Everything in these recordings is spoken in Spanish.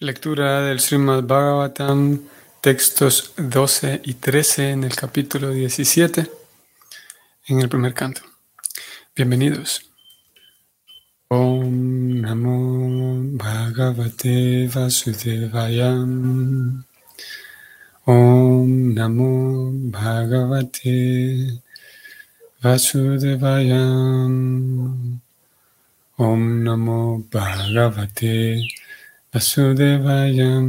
Lectura del Srimad Bhagavatam, textos 12 y 13 en el capítulo 17, en el primer canto. Bienvenidos. Om Namo Bhagavate Vasudevaya. Om Namo Bhagavate Vasudevaya. Om Namo Bhagavate Vasudevayam.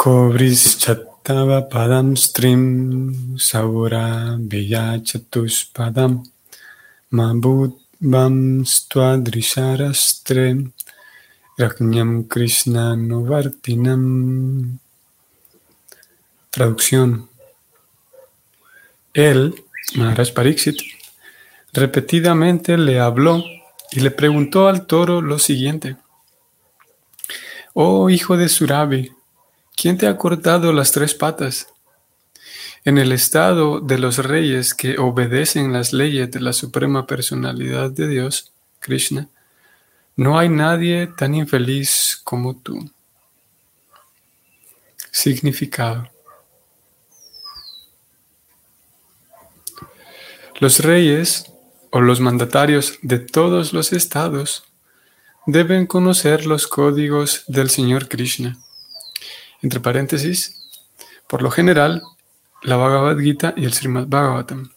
Kovris chattava padam strim saura beya chatuspadam mabudvam stwadrisharastre rajñam krishna nuvartinam. Traducción. Él, Maharaj Pariksit, repetidamente le habló y le preguntó al toro lo siguiente. Oh hijo de Surabi, ¿quién te ha cortado las tres patas? En el estado de los reyes que obedecen las leyes de la suprema personalidad de Dios, Krishna, no hay nadie tan infeliz como tú. Significado. Los reyes o los mandatarios de todos los estados deben conocer los códigos del Señor Krishna. Entre paréntesis, por lo general, la Bhagavad Gita y el Srimad Bhagavatam.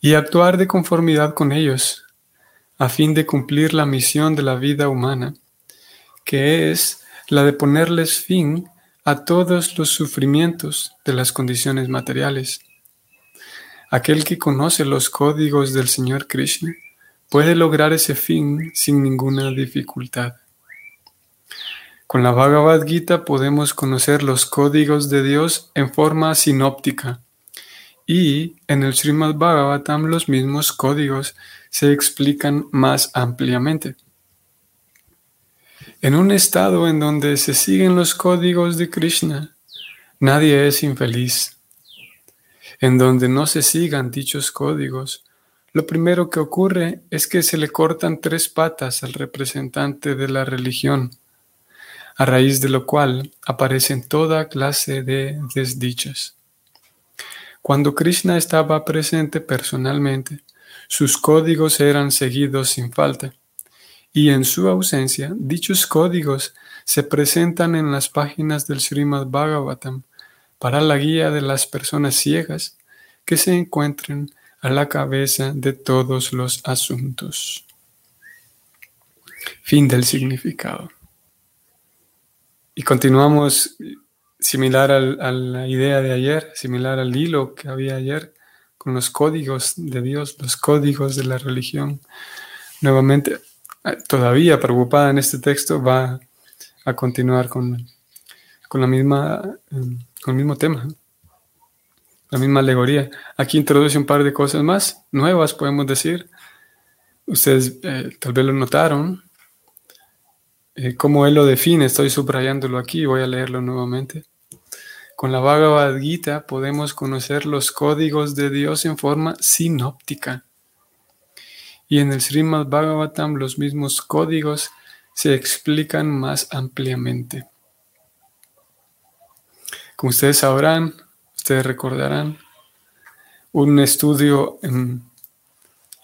Y actuar de conformidad con ellos, a fin de cumplir la misión de la vida humana, que es la de ponerles fin a todos los sufrimientos de las condiciones materiales Aquel que conoce los códigos del Señor Krishna puede lograr ese fin sin ninguna dificultad. Con la Bhagavad Gita podemos conocer los códigos de Dios en forma sinóptica y en el Srimad Bhagavatam los mismos códigos se explican más ampliamente. En un estado en donde se siguen los códigos de Krishna, nadie es infeliz en donde no se sigan dichos códigos, lo primero que ocurre es que se le cortan tres patas al representante de la religión, a raíz de lo cual aparecen toda clase de desdichas. Cuando Krishna estaba presente personalmente, sus códigos eran seguidos sin falta, y en su ausencia, dichos códigos se presentan en las páginas del Srimad Bhagavatam para la guía de las personas ciegas que se encuentren a la cabeza de todos los asuntos. Fin del significado. Y continuamos similar a la idea de ayer, similar al hilo que había ayer, con los códigos de Dios, los códigos de la religión. Nuevamente, todavía preocupada en este texto, va a continuar con, con la misma... Em, con el mismo tema, la misma alegoría. Aquí introduce un par de cosas más, nuevas podemos decir. Ustedes eh, tal vez lo notaron, eh, como él lo define, estoy subrayándolo aquí, voy a leerlo nuevamente. Con la Bhagavad Gita podemos conocer los códigos de Dios en forma sinóptica. Y en el Srimad Bhagavatam los mismos códigos se explican más ampliamente. Como ustedes sabrán, ustedes recordarán, un estudio em,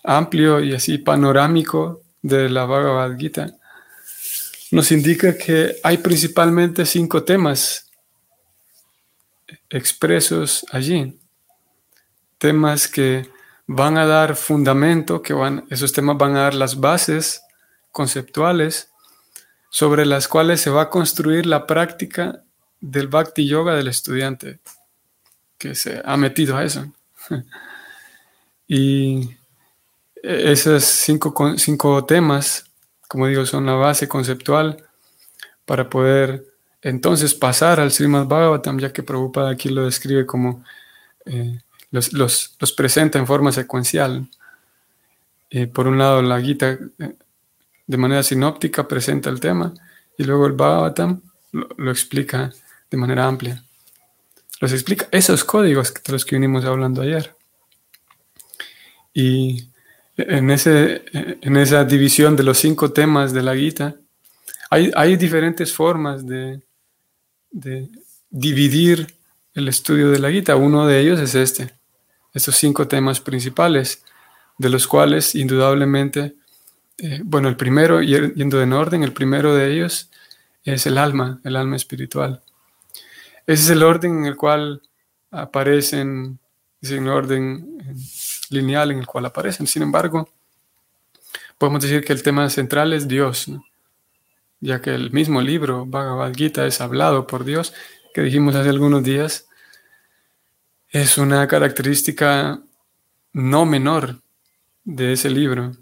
amplio y así panorámico de la Bhagavad Gita nos indica que hay principalmente cinco temas expresos allí. Temas que van a dar fundamento, que van, esos temas van a dar las bases conceptuales sobre las cuales se va a construir la práctica del Bhakti Yoga del estudiante que se ha metido a eso. y esos cinco, cinco temas, como digo, son la base conceptual para poder entonces pasar al Srimad Bhagavatam, ya que Prabhupada aquí lo describe como eh, los, los, presenta en forma secuencial. por un lado, la Gita eh, de manera sinóptica presenta el tema y luego el Bhagavatam lo explica de manera amplia. Los explica esos códigos de los que vinimos hablando ayer. Y en, ese, en esa división de los cinco temas de la Gita, hay, hay diferentes formas de, de, dividir el estudio de la Gita. Uno de ellos es este, estos cinco temas principales, de los cuales indudablemente, eh, bueno, el primero, yendo en orden, el primero de ellos es el alma, el alma espiritual. Ese es el orden en el cual aparecen, es un orden lineal en el cual aparecen. Sin embargo, podemos decir que el tema central es Dios, ya que el mismo libro, Bhagavad Gita, es hablado por Dios, que dijimos hace algunos días, es una característica no menor de ese libro.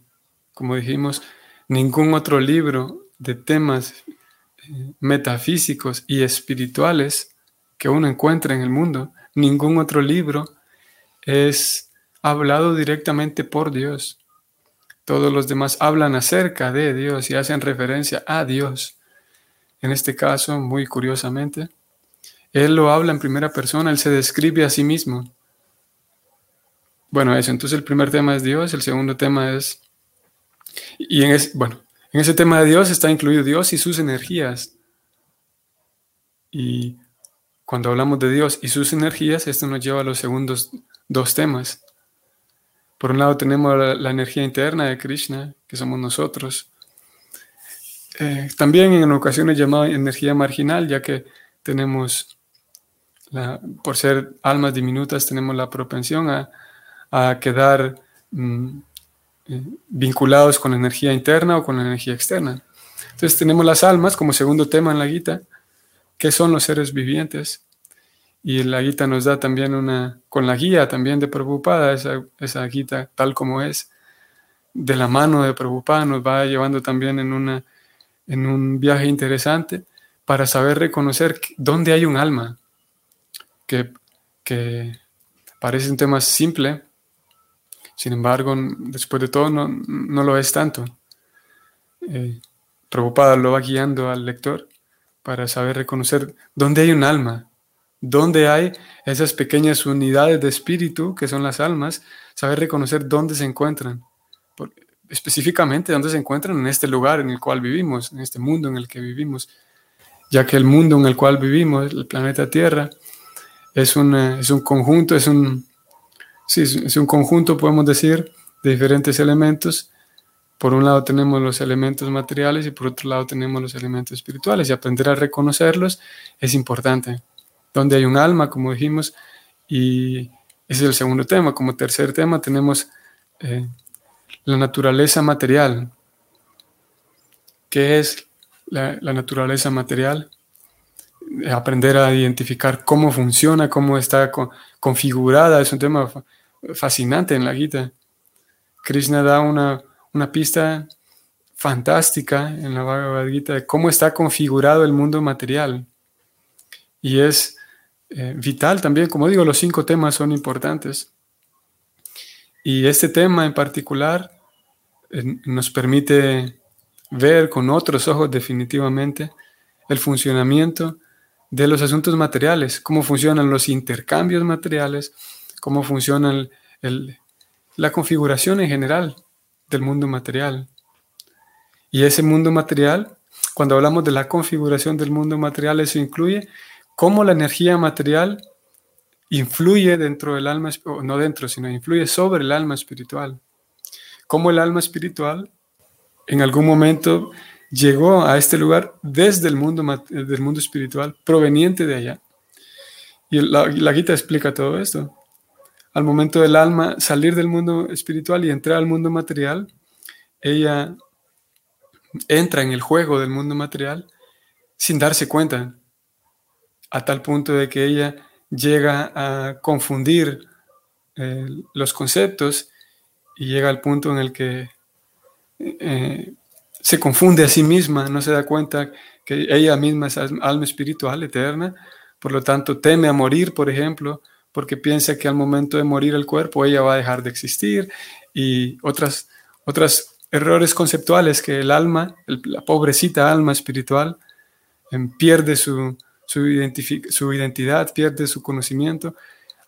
Como dijimos, ningún otro libro de temas eh, metafísicos y espirituales que uno encuentra en el mundo, ningún otro libro es hablado directamente por Dios. Todos los demás hablan acerca de Dios y hacen referencia a Dios. En este caso, muy curiosamente, Él lo habla en primera persona, Él se describe a sí mismo. Bueno, eso, entonces el primer tema es Dios, el segundo tema es... Y en ese, bueno, en ese tema de Dios está incluido Dios y sus energías. Y cuando hablamos de Dios y sus energías, esto nos lleva a los segundos dos temas. Por un lado tenemos la, energía interna de Krishna, que somos nosotros. Eh, también en ocasiones llamada energía marginal, ya que tenemos, por ser almas diminutas, tenemos la propensión a, quedar mm, eh, vinculados con la energía interna o con la energía externa. Entonces tenemos las almas como segundo tema en la Gita, qué son los seres vivientes. Y la Gita nos da también una, con la guía también de Prabhupada, esa, esa Gita tal como es, de la mano de Prabhupada, nos va llevando también en, una, en un viaje interesante para saber reconocer dónde hay un alma, que, que parece un tema simple, sin embargo, después de todo, no, no lo es tanto. Eh, Prabhupada lo va guiando al lector para saber reconocer dónde hay un alma, dónde hay esas pequeñas unidades de espíritu que son las almas, saber reconocer dónde se encuentran, específicamente dónde se encuentran en este lugar en el cual vivimos, en este mundo en el que vivimos, ya que el mundo en el cual vivimos, el planeta Tierra, es, es un conjunto, es un, sí, es un conjunto, podemos decir, de diferentes elementos por un lado tenemos los elementos materiales y por otro lado tenemos los elementos espirituales y aprender a reconocerlos es importante. Donde hay un alma, como dijimos, y ese es el segundo tema. Como tercer tema tenemos eh, la naturaleza material. ¿Qué es la, naturaleza material? Aprender a identificar cómo funciona, cómo está configurada, es un tema fascinante en la Gita. Krishna da una una pista fantástica en la Bhagavad Gita de cómo está configurado el mundo material. Y es eh, vital también, como digo, los cinco temas son importantes. Y este tema en particular eh, nos permite ver con otros ojos definitivamente el funcionamiento de los asuntos materiales, cómo funcionan los intercambios materiales, cómo funciona la configuración en general del mundo material. Y ese mundo material, cuando hablamos de la configuración del mundo material, eso incluye cómo la energía material influye dentro del alma, o no dentro, sino influye sobre el alma espiritual. Cómo el alma espiritual en algún momento llegó a este lugar desde el mundo, del mundo espiritual, proveniente de allá. Y la, la Gita explica todo esto al momento del alma salir del mundo espiritual y entrar al mundo material, ella entra en el juego del mundo material sin darse cuenta, a tal punto de que ella llega a confundir eh, los conceptos y llega al punto en el que eh, se confunde a sí misma, no se da cuenta que ella misma es alma espiritual eterna, por lo tanto teme a morir, por ejemplo, porque piensa que al momento de morir el cuerpo ella va a dejar de existir y otras, otras errores conceptuales que el alma, la pobrecita alma espiritual, em, pierde su, su, su identidad, pierde su conocimiento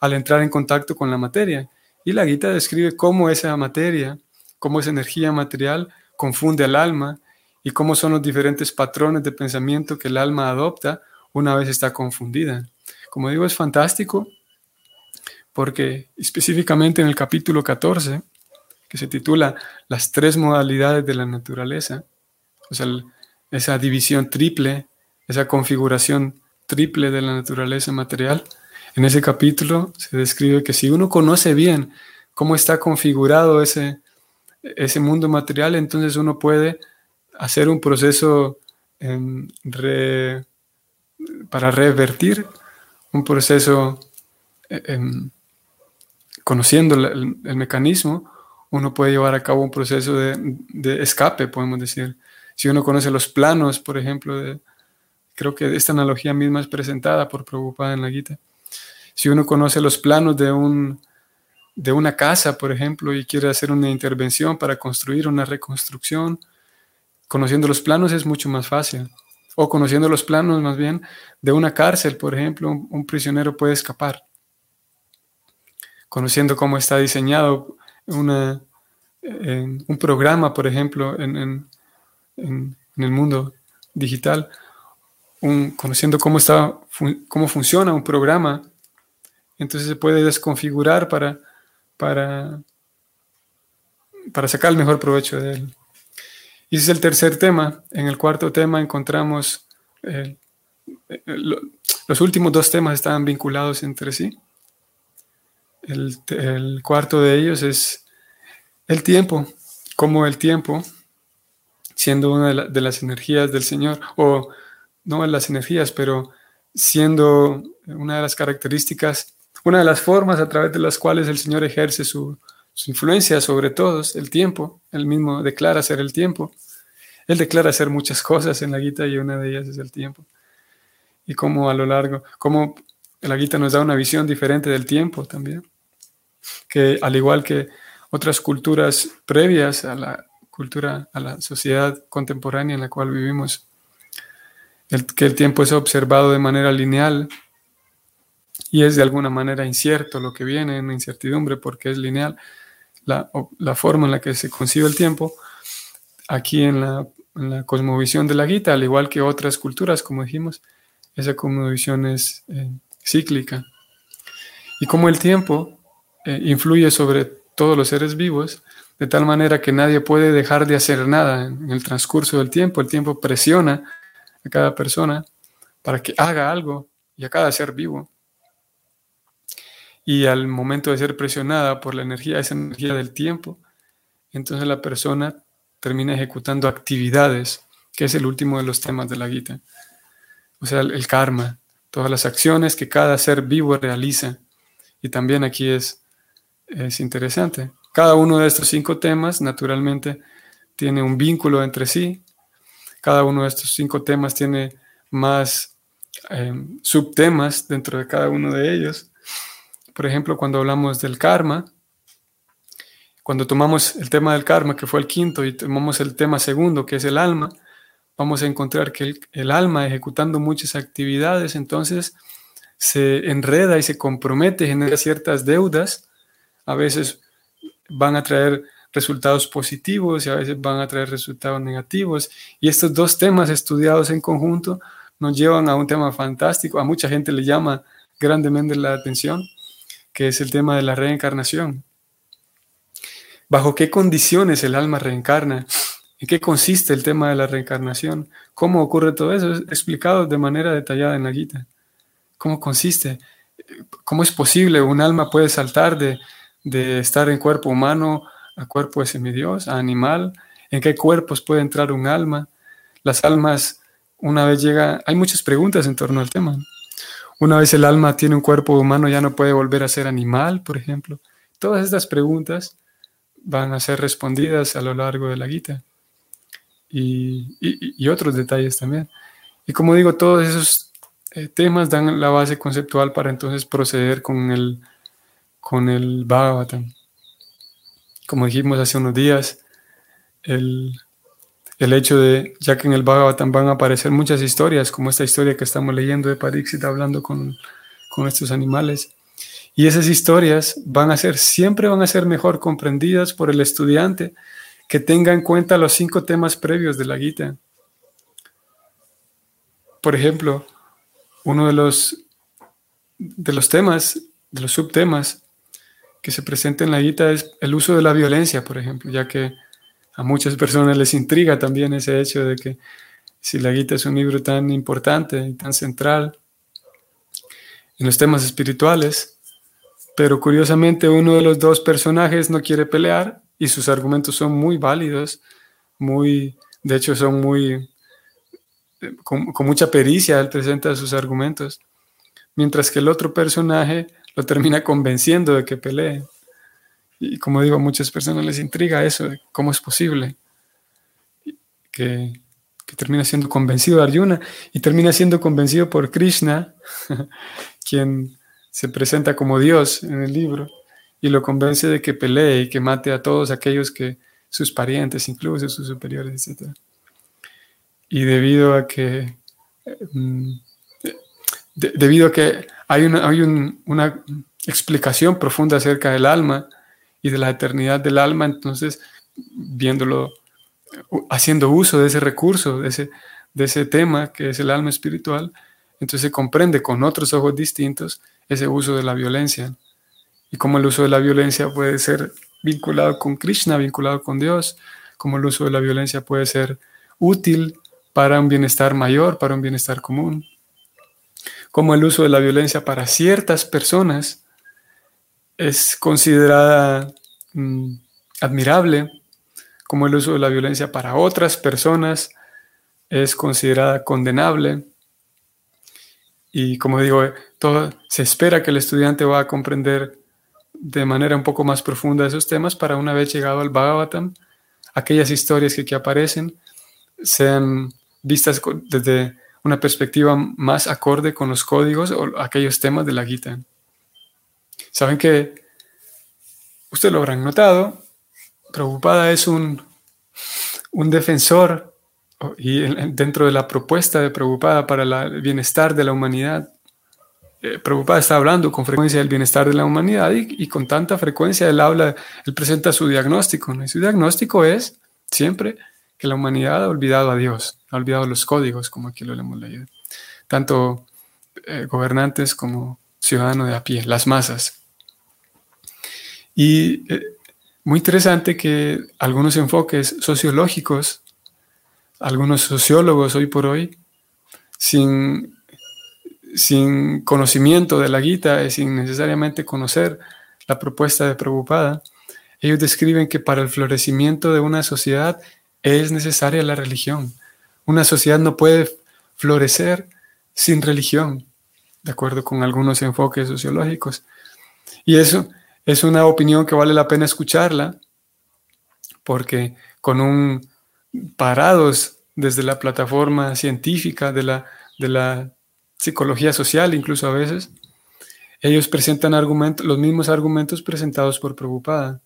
al entrar en contacto con la materia. Y la Gita describe cómo esa materia cómo esa energía material confunde al alma y cómo son los diferentes patrones de pensamiento que el alma adopta una vez está confundida. Como digo, es fantástico porque específicamente en el capítulo 14, que se titula Las tres modalidades de la naturaleza, o sea, esa división triple, esa configuración triple de la naturaleza material, en ese capítulo se describe que si uno conoce bien cómo está configurado ese, ese mundo material, entonces uno puede hacer un proceso para revertir, un proceso conociendo el, mecanismo, uno puede llevar a cabo un proceso de, escape, podemos decir. Si uno conoce los planos, por ejemplo, de, creo que esta analogía misma es presentada por Prabhupada en la Gita. Si uno conoce los planos de, un, de una casa, por ejemplo, y quiere hacer una intervención para construir una reconstrucción, conociendo los planos es mucho más fácil. O conociendo los planos más bien de una cárcel, por ejemplo, un, prisionero puede escapar. Conociendo cómo está diseñado una, un programa, por ejemplo, en, en, el mundo digital, un, conociendo cómo, está, cómo funciona un programa entonces se puede desconfigurar para, para, para sacar el mejor provecho de él. Y ese es el tercer tema. En el cuarto tema encontramos, eh, eh, los últimos dos temas están vinculados entre sí. El, cuarto de ellos es el tiempo, como el tiempo, siendo una de, las energías del Señor, o no las energías, pero siendo una de las características una de las formas a través de las cuales el Señor ejerce su, influencia sobre todos, el tiempo. Él mismo declara ser el tiempo. Él declara ser muchas cosas en la Gita y una de ellas es el tiempo. Y cómo a lo largo, cómo la Gita nos da una visión diferente del tiempo también. Que al igual que otras culturas previas a la cultura, a la sociedad contemporánea en la cual vivimos, el, que el tiempo es observado de manera lineal, y es de alguna manera incierto lo que viene, en incertidumbre porque es lineal la, la, forma en la que se concibe el tiempo. Aquí en la, cosmovisión de la Gita, al igual que otras culturas, como dijimos, esa cosmovisión es eh, cíclica. Y como el tiempo eh, influye sobre todos los seres vivos, de tal manera que nadie puede dejar de hacer nada en el transcurso del tiempo, el tiempo presiona a cada persona para que haga algo y a cada ser vivo y al momento de ser presionada por la energía, esa energía del tiempo, entonces la persona termina ejecutando actividades, que es el último de los temas de la Gita. O sea, el, karma, todas las acciones que cada ser vivo realiza. Y también aquí es, es interesante. Cada uno de estos cinco temas, naturalmente, tiene un vínculo entre sí. Cada uno de estos cinco temas tiene más eh, subtemas dentro de cada uno de ellos. Por ejemplo, cuando hablamos del karma, cuando tomamos el tema del karma, que fue el quinto, y tomamos el tema segundo, que es el alma, vamos a encontrar que el, alma ejecutando muchas actividades, entonces se enreda y se compromete, genera ciertas deudas, a veces van a traer resultados positivos y a veces van a traer resultados negativos. Y estos dos temas estudiados en conjunto nos llevan a un tema fantástico, a mucha gente le llama grandemente la atención, que es el tema de la reencarnación. ¿Bajo qué condiciones el alma reencarna? ¿En qué consiste el tema de la reencarnación? ¿Cómo ocurre todo eso? Es explicado de manera detallada en la Gita. ¿Cómo consiste? ¿Cómo es posible? Un alma puede saltar de, estar en cuerpo humano a cuerpo de semidios, a animal. ¿En qué cuerpos puede entrar un alma? Las almas, una vez llega, hay muchas preguntas en torno al tema. Una vez el alma tiene un cuerpo humano, ya no puede volver a ser animal, por ejemplo. Todas estas preguntas van a ser respondidas a lo largo de la Gita y, otros detalles también. Y como digo, todos esos eh, temas dan la base conceptual para entonces proceder con el, con el Bhagavatam. Como dijimos hace unos días, el, el hecho de, ya que en el Bhagavatam van a aparecer muchas historias, como esta historia que estamos leyendo de Pariksit hablando con, con estos animales, Y esas historias van a ser, siempre van a ser mejor comprendidas por el estudiante que tenga en cuenta los cinco temas previos de la Gita. Por ejemplo, uno de los, de los temas, de los subtemas que se presenta en la Gita es el uso de la violencia, por ejemplo, ya que a muchas personas les intriga también ese hecho de que si la Gita es un libro tan importante y tan central en los temas espirituales, pero curiosamente uno de los dos personajes no quiere pelear y sus argumentos son muy válidos, muy, de hecho son muy, con, mucha pericia él presenta sus argumentos, mientras que el otro personaje lo termina convenciendo de que pelee. Y como digo, a muchas personas les intriga eso, cómo es posible que, que termina siendo convencido de Arjuna y termina siendo convencido por Krishna, quien se presenta como Dios en el libro y lo convence de que pelee y que mate a todos aquellos que sus parientes, incluso sus superiores, etc. Y debido a que mm, debido a que hay, una, hay una explicación profunda acerca del alma y de la eternidad del alma, entonces viéndolo, haciendo uso de ese recurso, de ese, de ese tema que es el alma espiritual, entonces se comprende con otros ojos distintos ese uso de la violencia y cómo el uso de la violencia puede ser vinculado con Krishna, vinculado con Dios, cómo el uso de la violencia puede ser útil para un bienestar mayor, para un bienestar común, cómo el uso de la violencia para ciertas personas es considerada mm, admirable, como el uso de la violencia para otras personas es considerada condenable, y como digo, todo, se espera que el estudiante va a comprender de manera un poco más profunda esos temas para una vez llegado al Bhagavatam, aquellas historias que aquí aparecen sean vistas desde una perspectiva más acorde con los códigos o aquellos temas de la Gita. Saben que, ustedes lo habrán notado, Prabhupada es un, un defensor y dentro de la propuesta de Prabhupada para el bienestar de la humanidad, eh, está hablando con frecuencia del bienestar de la humanidad y, con tanta frecuencia él habla, él presenta su diagnóstico. Y su diagnóstico es siempre que la humanidad ha olvidado a Dios, ha olvidado los códigos, como aquí lo hemos leído. Tanto eh, gobernantes como ciudadanos de a pie, las masas. Y eh, muy interesante que algunos enfoques sociológicos algunos sociólogos hoy por hoy, sin, sin conocimiento de la Gita y sin necesariamente conocer la propuesta de Prabhupada, ellos describen que para el florecimiento de una sociedad es necesaria la religión. Una sociedad no puede florecer sin religión, de acuerdo con algunos enfoques sociológicos. Y eso es una opinión que vale la pena escucharla, porque con un parados desde la plataforma científica de la, de la psicología social, incluso a veces, ellos presentan argumentos, los mismos argumentos presentados por Prabhupada.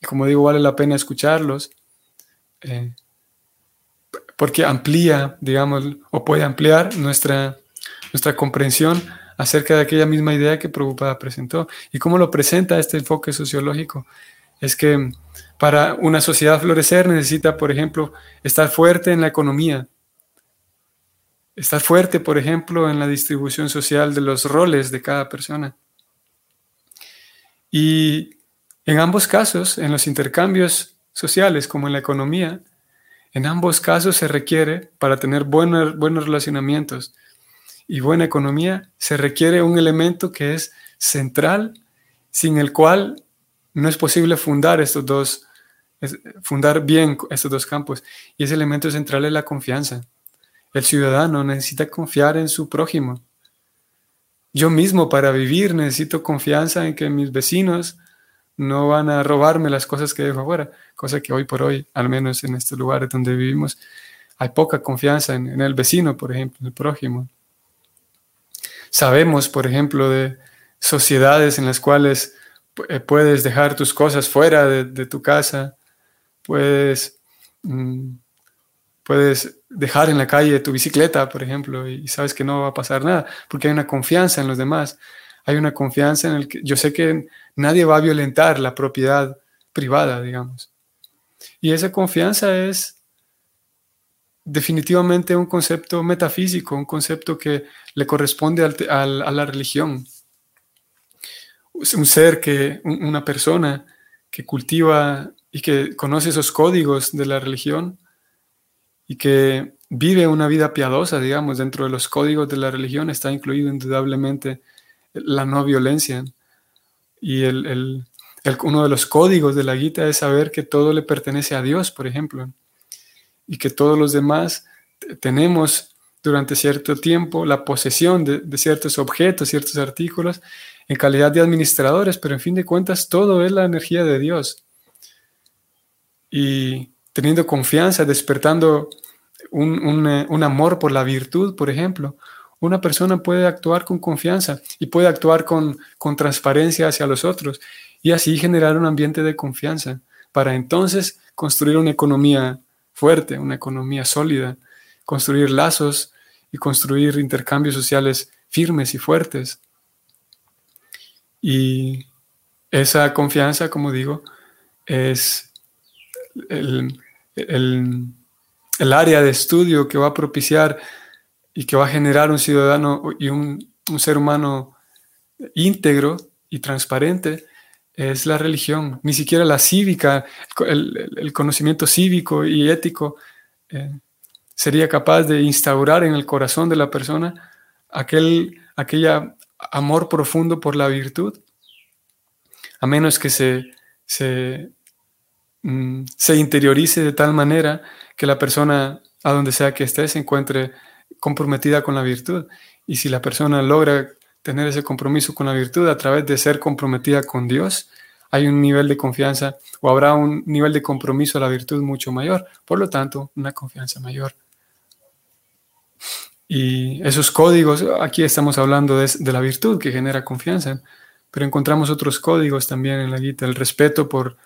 Y como digo, vale la pena escucharlos, eh, porque amplía, digamos, o puede ampliar nuestra, nuestra comprensión acerca de aquella misma idea que Prabhupada presentó. ¿Y cómo lo presenta este enfoque sociológico? Es que para una sociedad florecer necesita, por ejemplo, estar fuerte en la economía, estar fuerte, por ejemplo, en la distribución social de los roles de cada persona. Y en ambos casos, en los intercambios sociales como en la economía, en ambos casos se requiere, para tener buenos, buenos relacionamientos y buena economía, se requiere un elemento que es central, sin el cual no es posible fundar estos dos fundar bien estos dos campos. Y ese elemento central es la confianza. El ciudadano necesita confiar en su prójimo. Yo mismo para vivir necesito confianza en que mis vecinos no van a robarme las cosas que dejo afuera, cosa que hoy por hoy, al menos en estos lugares donde vivimos, hay poca confianza en, el vecino, por ejemplo, en el prójimo. Sabemos, por ejemplo, de sociedades en las cuales eh, puedes dejar tus cosas fuera de tu casa, puedes, mm, puedes dejar en la calle tu bicicleta, por ejemplo, y sabes que no va a pasar nada, porque hay una confianza en los demás. hay una confianza en el que yo sé que nadie va a violentar la propiedad privada, digamos. Y esa confianza es definitivamente un concepto metafísico, un concepto que le corresponde a la religión. Un ser que, una persona que cultiva y que conoce esos códigos de la religión y que vive una vida piadosa, digamos, dentro de los códigos de la religión está incluido indudablemente la no violencia. Y el, uno de los códigos de la Gita es saber que todo le pertenece a Dios, por ejemplo, y que todos los demás tenemos durante cierto tiempo la posesión de, de ciertos objetos, ciertos artículos, en calidad de administradores, pero en fin de cuentas todo es la energía de Dios. Y teniendo confianza, despertando un, eh, un, amor por la virtud, por ejemplo, una persona puede actuar con confianza y puede actuar con, con transparencia hacia los otros y así generar un ambiente de confianza para entonces construir una economía fuerte, una economía sólida, construir lazos y construir intercambios sociales firmes y fuertes. Y esa confianza, como digo, es el, el área de estudio que va a propiciar y que va a generar un ciudadano y un, ser humano íntegro y transparente es la religión, ni siquiera la cívica, el, conocimiento cívico y ético eh, sería capaz de instaurar en el corazón de la persona aquel aquella amor profundo por la virtud, a menos que se, se, mm, se interiorice de tal manera que la persona, a donde sea que esté, se encuentre comprometida con la virtud. Y si la persona logra tener ese compromiso con la virtud a través de ser comprometida con Dios, hay un nivel de confianza o habrá un nivel de compromiso a la virtud mucho mayor. Por lo tanto, una confianza mayor. Y esos códigos, aquí estamos hablando de, la virtud que genera confianza, pero encontramos otros códigos también en la guita, el respeto por,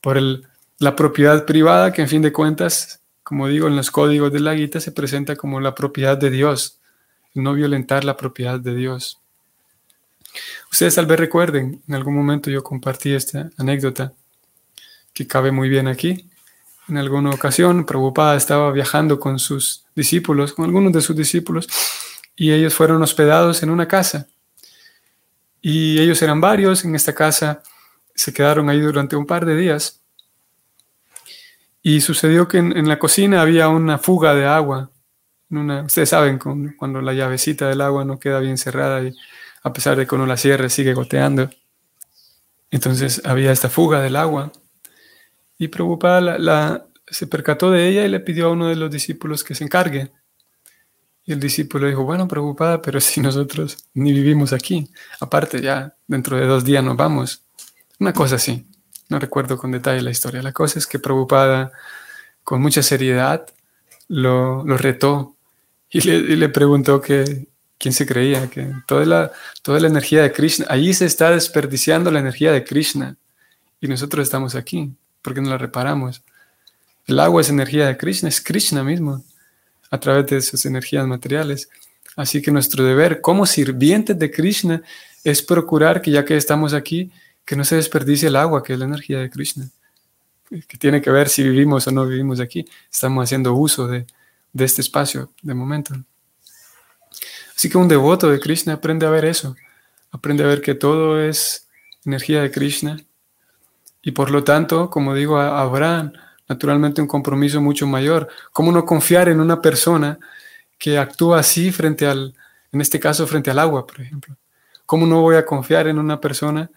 por el, la propiedad privada, que en fin de cuentas como digo, en los códigos de la Gita se presenta como la propiedad de Dios, no violentar la propiedad de Dios. Ustedes tal vez recuerden, en algún momento yo compartí esta anécdota que cabe muy bien aquí. En alguna ocasión, Prabhupada estaba viajando con sus discípulos, con algunos de sus discípulos, y ellos fueron hospedados en una casa. Y ellos eran varios en esta casa, se quedaron ahí durante un par de días. Y sucedió que en, la cocina había una fuga de agua. Ustedes saben cuando la llavecita del agua no queda bien cerrada y a pesar de que uno la cierre sigue goteando. Entonces había esta fuga del agua. Y Prabhupada la, se percató de ella y le pidió a uno de los discípulos que se encargue. Y el discípulo dijo, bueno, preocupada, pero si nosotros ni vivimos aquí, aparte ya dentro de dos días nos vamos. Una cosa así. No recuerdo con detalle la historia. La cosa es que Prabhupada, con mucha seriedad, lo, retó y le, preguntó que quién se creía, que toda la, toda la energía de Krishna, ahí se está desperdiciando la energía de Krishna y nosotros estamos aquí, porque no la reparamos. El agua es energía de Krishna, es Krishna mismo, a través de sus energías materiales. Así que nuestro deber como sirvientes de Krishna es procurar que ya que estamos aquí, que no se desperdicie el agua, que es la energía de Krishna, que tiene que ver si vivimos o no vivimos aquí. Estamos haciendo uso de, este espacio de momento. Así que un devoto de Krishna aprende a ver eso, aprende a ver que todo es energía de Krishna y por lo tanto, como digo, habrá naturalmente un compromiso mucho mayor. ¿Cómo no confiar en una persona que actúa así frente al, en este caso, frente al agua, por ejemplo? ¿Cómo no voy a confiar en una persona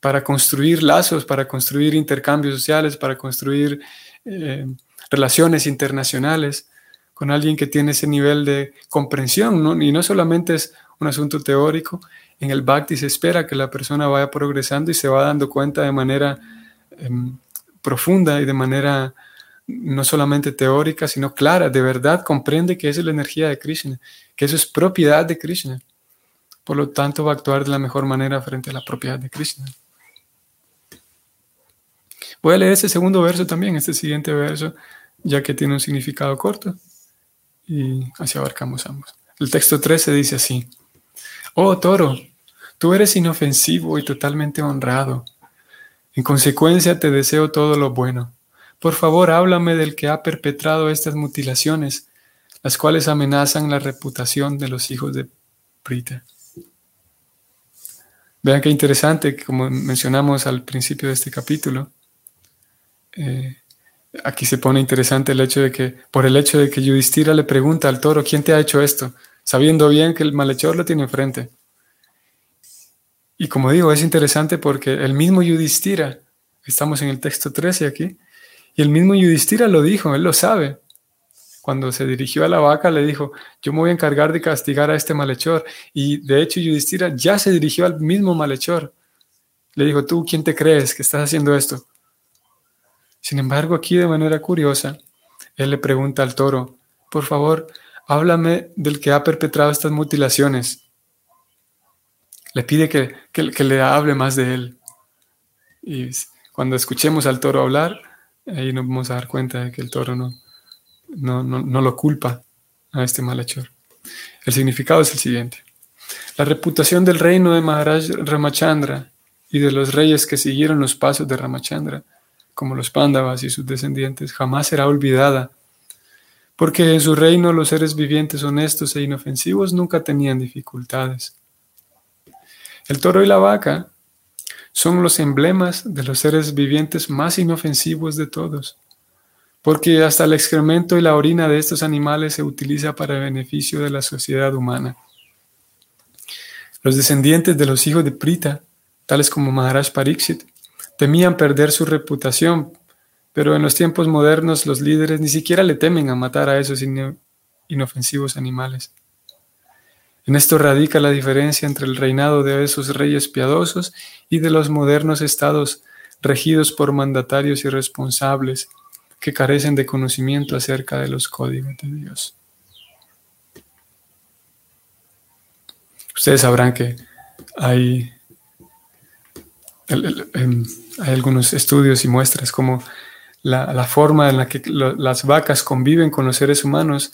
para construir lazos, para construir intercambios sociales, para construir eh, relaciones internacionales con alguien que tiene ese nivel de comprensión, y no solamente es un asunto teórico, en el Bhakti se espera que la persona vaya progresando y se va dando cuenta de manera em, profunda y de manera no solamente teórica, sino clara, de verdad comprende que esa es la energía de Krishna, que eso es propiedad de Krishna. Por lo tanto, va a actuar de la mejor manera frente a la propiedad de Krishna. Voy a leer ese segundo verso también, este siguiente verso, ya que tiene un significado corto. Y así abarcamos ambos. El texto 13 dice así. Oh toro, Tú eres inofensivo y totalmente honrado. En consecuencia te deseo todo lo bueno. Por favor, háblame del que ha perpetrado estas mutilaciones, las cuales amenazan la reputación de los hijos de Prita. Vean qué interesante, como mencionamos al principio de este capítulo, eh, aquí se pone interesante el hecho de que, por el hecho de que Yudhishthira le pregunta al toro, ¿quién te ha hecho esto? Sabiendo bien que el malhechor lo tiene enfrente. Y como digo, es interesante porque el mismo Yudhishthira, estamos en el texto 13 aquí, y el mismo Yudhishthira lo dijo, él lo sabe. Cuando se dirigió a la vaca, le dijo, yo me voy a encargar de castigar a este malhechor. Y de hecho, Yudhishthira ya se dirigió al mismo malhechor. Le dijo, tú, ¿quién te crees que estás haciendo esto? Sin embargo, aquí de manera curiosa, él le pregunta al toro, por favor, háblame del que ha perpetrado estas mutilaciones. Le pide que, que, le hable más de él. Y cuando escuchemos al toro hablar, ahí nos vamos a dar cuenta de que el toro no, no, no, no lo culpa a este malhechor. El significado es el siguiente. La reputación del reino de Maharaj Ramachandra y de los reyes que siguieron los pasos de Ramachandra como los Pándavas y sus descendientes, jamás será olvidada, porque en su reino los seres vivientes honestos e inofensivos nunca tenían dificultades. El toro y la vaca son los emblemas de los seres vivientes más inofensivos de todos, porque hasta el excremento y la orina de estos animales se utiliza para el beneficio de la sociedad humana. Los descendientes de los hijos de Prita, tales como Maharaj Pariksit, temían perder su reputación, pero en los tiempos modernos los líderes ni siquiera le temen a matar a esos inofensivos animales. En esto radica la diferencia entre el reinado de esos reyes piadosos y de los modernos estados regidos por mandatarios irresponsables que carecen de conocimiento acerca de los códigos de Dios. Ustedes sabrán que hay Em, hay algunos estudios y muestras como la, forma en la que las vacas conviven con los seres humanos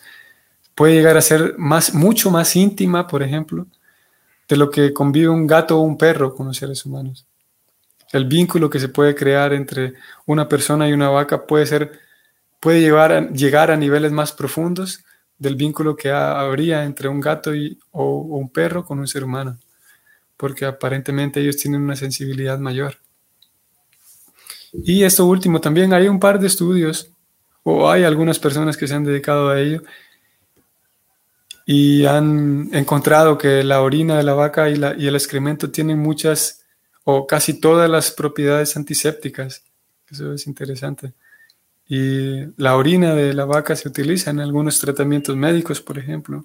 puede llegar a ser más, mucho más íntima, por ejemplo, de lo que convive un gato o un perro con los seres humanos. El vínculo que se puede crear entre una persona y una vaca puede ser, puede llevar llegar a niveles más profundos del vínculo que habría entre un gato y, o un perro con un ser humano porque aparentemente ellos tienen una sensibilidad mayor. Y esto último, también hay un par de estudios, o hay algunas personas que se han dedicado a ello, y han encontrado que la orina de la vaca y, la, y el excremento tienen muchas o casi todas las propiedades antisépticas. Eso es interesante. Y la orina de la vaca se utiliza en algunos tratamientos médicos, por ejemplo.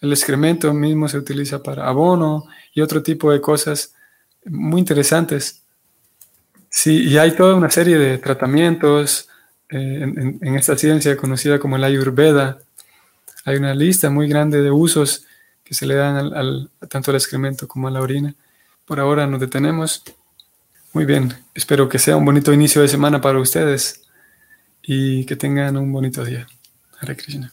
El excremento mismo se utiliza para abono y otro tipo de cosas muy interesantes. Sí, y hay toda una serie de tratamientos eh, en, esta ciencia conocida como la Ayurveda. Hay una lista muy grande de usos que se le dan al, tanto al excremento como a la orina. Por ahora nos detenemos. Muy bien, espero que sea un bonito inicio de semana para ustedes y que tengan un bonito día. Hare Krishna.